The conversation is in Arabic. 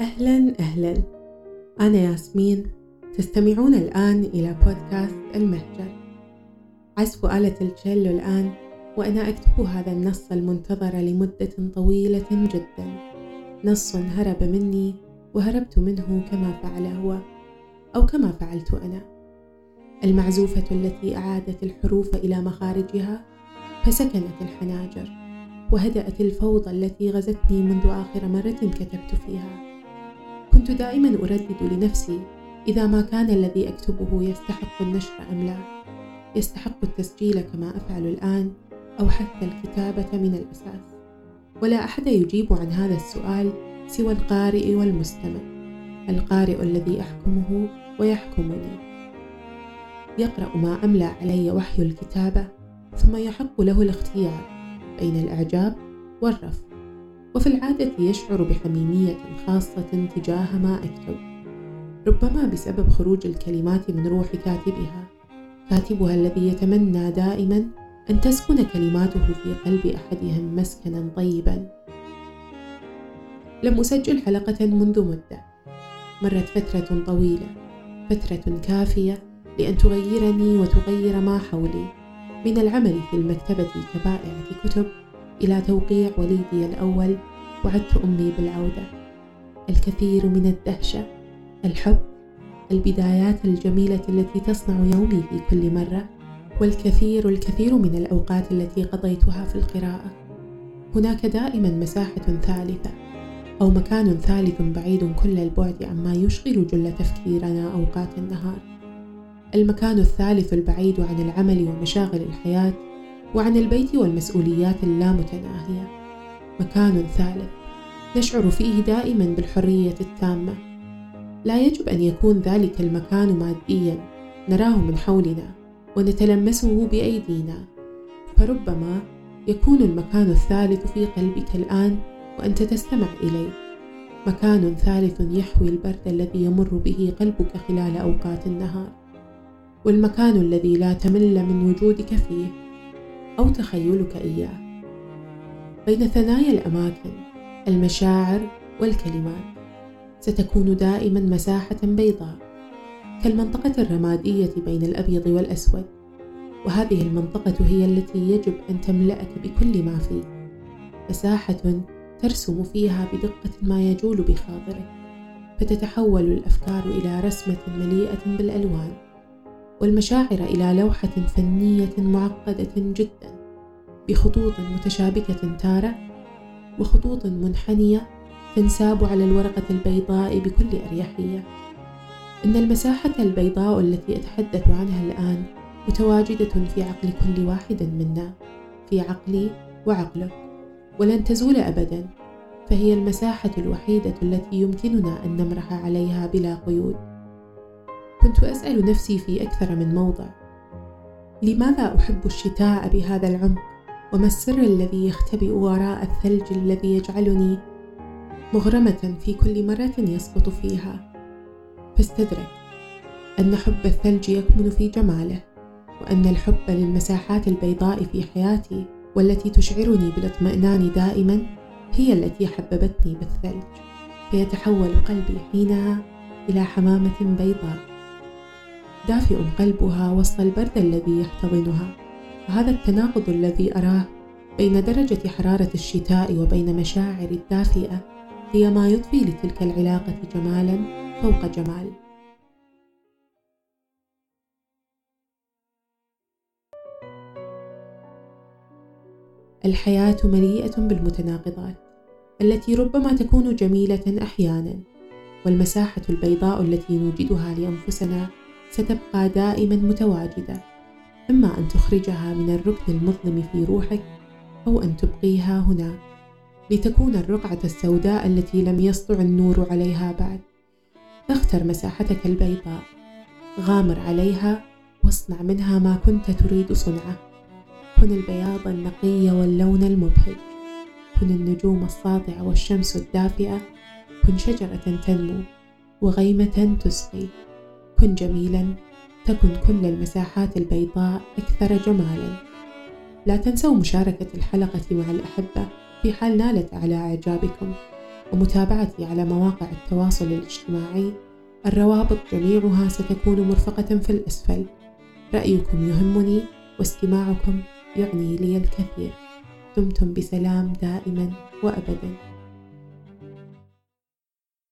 أهلا أهلا. أنا ياسمين تستمعون الآن إلى بودكاست المهجر. عزف آلة التشيلو الآن وأنا أكتب هذا النص المنتظر لمدة طويلة جدا. نص هرب مني وهربت منه كما فعل هو أو كما فعلت أنا. المعزوفة التي أعادت الحروف إلى مخارجها فسكنت الحناجر وهدأت الفوضى التي غزتني منذ آخر مرة كتبت فيها. كنت دائما أردد لنفسي إذا ما كان الذي أكتبه يستحق النشر أم لا. يستحق التسجيل كما أفعل الآن أو حتى الكتابة من الأساس. ولا أحد يجيب عن هذا السؤال سوى القارئ والمستمع القارئ الذي أحكمه ويحكمني. يقرأ ما أملى علي وحي الكتابة ثم يحق له الاختيار بين الإعجاب والرفض. وفي العادة يشعر بحميمية خاصة تجاه ما أكتب ربما بسبب خروج الكلمات من روح كاتبها كاتبها الذي يتمنى دائما أن تسكن كلماته في قلب أحدهم مسكنا طيبا. لم أسجل حلقة منذ مدة. مرت فترة طويلة فترة كافية لأن تغيرني وتغير ما حولي. من العمل في المكتبة كبائعة كتب إلى توقيع وليدي الأول وعدت أمي بالعودة. الكثير من الدهشة الحب البدايات الجميلة التي تصنع يومي في كل مرة والكثير الكثير من الأوقات التي قضيتها في القراءة. هناك دائما مساحة ثالثة أو مكان ثالث بعيد كل البعد عما يشغل جل تفكيرنا أوقات النهار. المكان الثالث البعيد عن العمل ومشاغل الحياة وعن البيت والمسؤوليات اللامتناهية. مكان ثالث نشعر فيه دائما بالحرية التامة. لا يجب أن يكون ذلك المكان ماديا نراه من حولنا ونتلمسه بأيدينا. فربما يكون المكان الثالث في قلبك الآن وأنت تستمع إليه. مكان ثالث يحوي البرد الذي يمر به قلبك خلال أوقات النهار. والمكان الذي لا تمل من وجودك فيه أو تخيلك إياه. بين ثنايا الأماكن المشاعر والكلمات. ستكون دائما مساحة بيضاء كالمنطقة الرمادية بين الأبيض والأسود. وهذه المنطقة هي التي يجب أن تملأك بكل ما فيك مساحة ترسم فيها بدقة ما يجول بخاطرك فتتحول الأفكار إلى رسمة مليئة بالألوان. والمشاعر إلى لوحة فنية معقدة جدا. بخطوط متشابكة تارة وخطوط منحنية تنساب على الورقة البيضاء بكل أريحية. إن المساحة البيضاء التي أتحدث عنها الآن متواجدة في عقل كل واحد منا في عقلي وعقلك ولن تزول أبدا فهي المساحة الوحيدة التي يمكننا أن نمرح عليها بلا قيود. كنت أسأل نفسي في أكثر من موضع لماذا أحب الشتاء بهذا العمق؟ وما السر الذي يختبئ وراء الثلج الذي يجعلني مغرمة في كل مرة يسقط فيها؟ فاستدرك أن حب الثلج يكمن في جماله وأن الحب للمساحات البيضاء في حياتي والتي تشعرني بالاطمئنان دائما هي التي حببتني بالثلج. فيتحول قلبي حينها إلى حمامة بيضاء. دافئ قلبها وسط البرد الذي يحتضنها. وهذا التناقض الذي أراه بين درجة حرارة الشتاء وبين مشاعر الدافئة هي ما يضفي لتلك العلاقة جمالا فوق جمال. الحياة مليئة بالمتناقضات التي ربما تكون جميلة أحيانا والمساحة البيضاء التي نوجدها لأنفسنا ستبقى دائما متواجدة. إما أن تخرجها من الركن المظلم في روحك أو أن تبقيها هناك لتكون الرقعة السوداء التي لم يسطع النور عليها بعد. فاختر مساحتك البيضاء غامر عليها واصنع منها ما كنت تريد صنعه. كن البياض النقي واللون المبهج. كن النجوم الساطعة والشمس الدافئة. كن شجرة تنمو وغيمة تسقي. كن جميلا. تكن كل المساحات البيضاء أكثر جمالا. لا تنسوا مشاركة الحلقة مع الأحبة في حال نالت على إعجابكم ومتابعتي على مواقع التواصل الاجتماعي. الروابط جميعها ستكون مرفقة في الأسفل. رأيكم يهمني واستماعكم يعني لي الكثير. دمتم بسلام دائما وأبدا.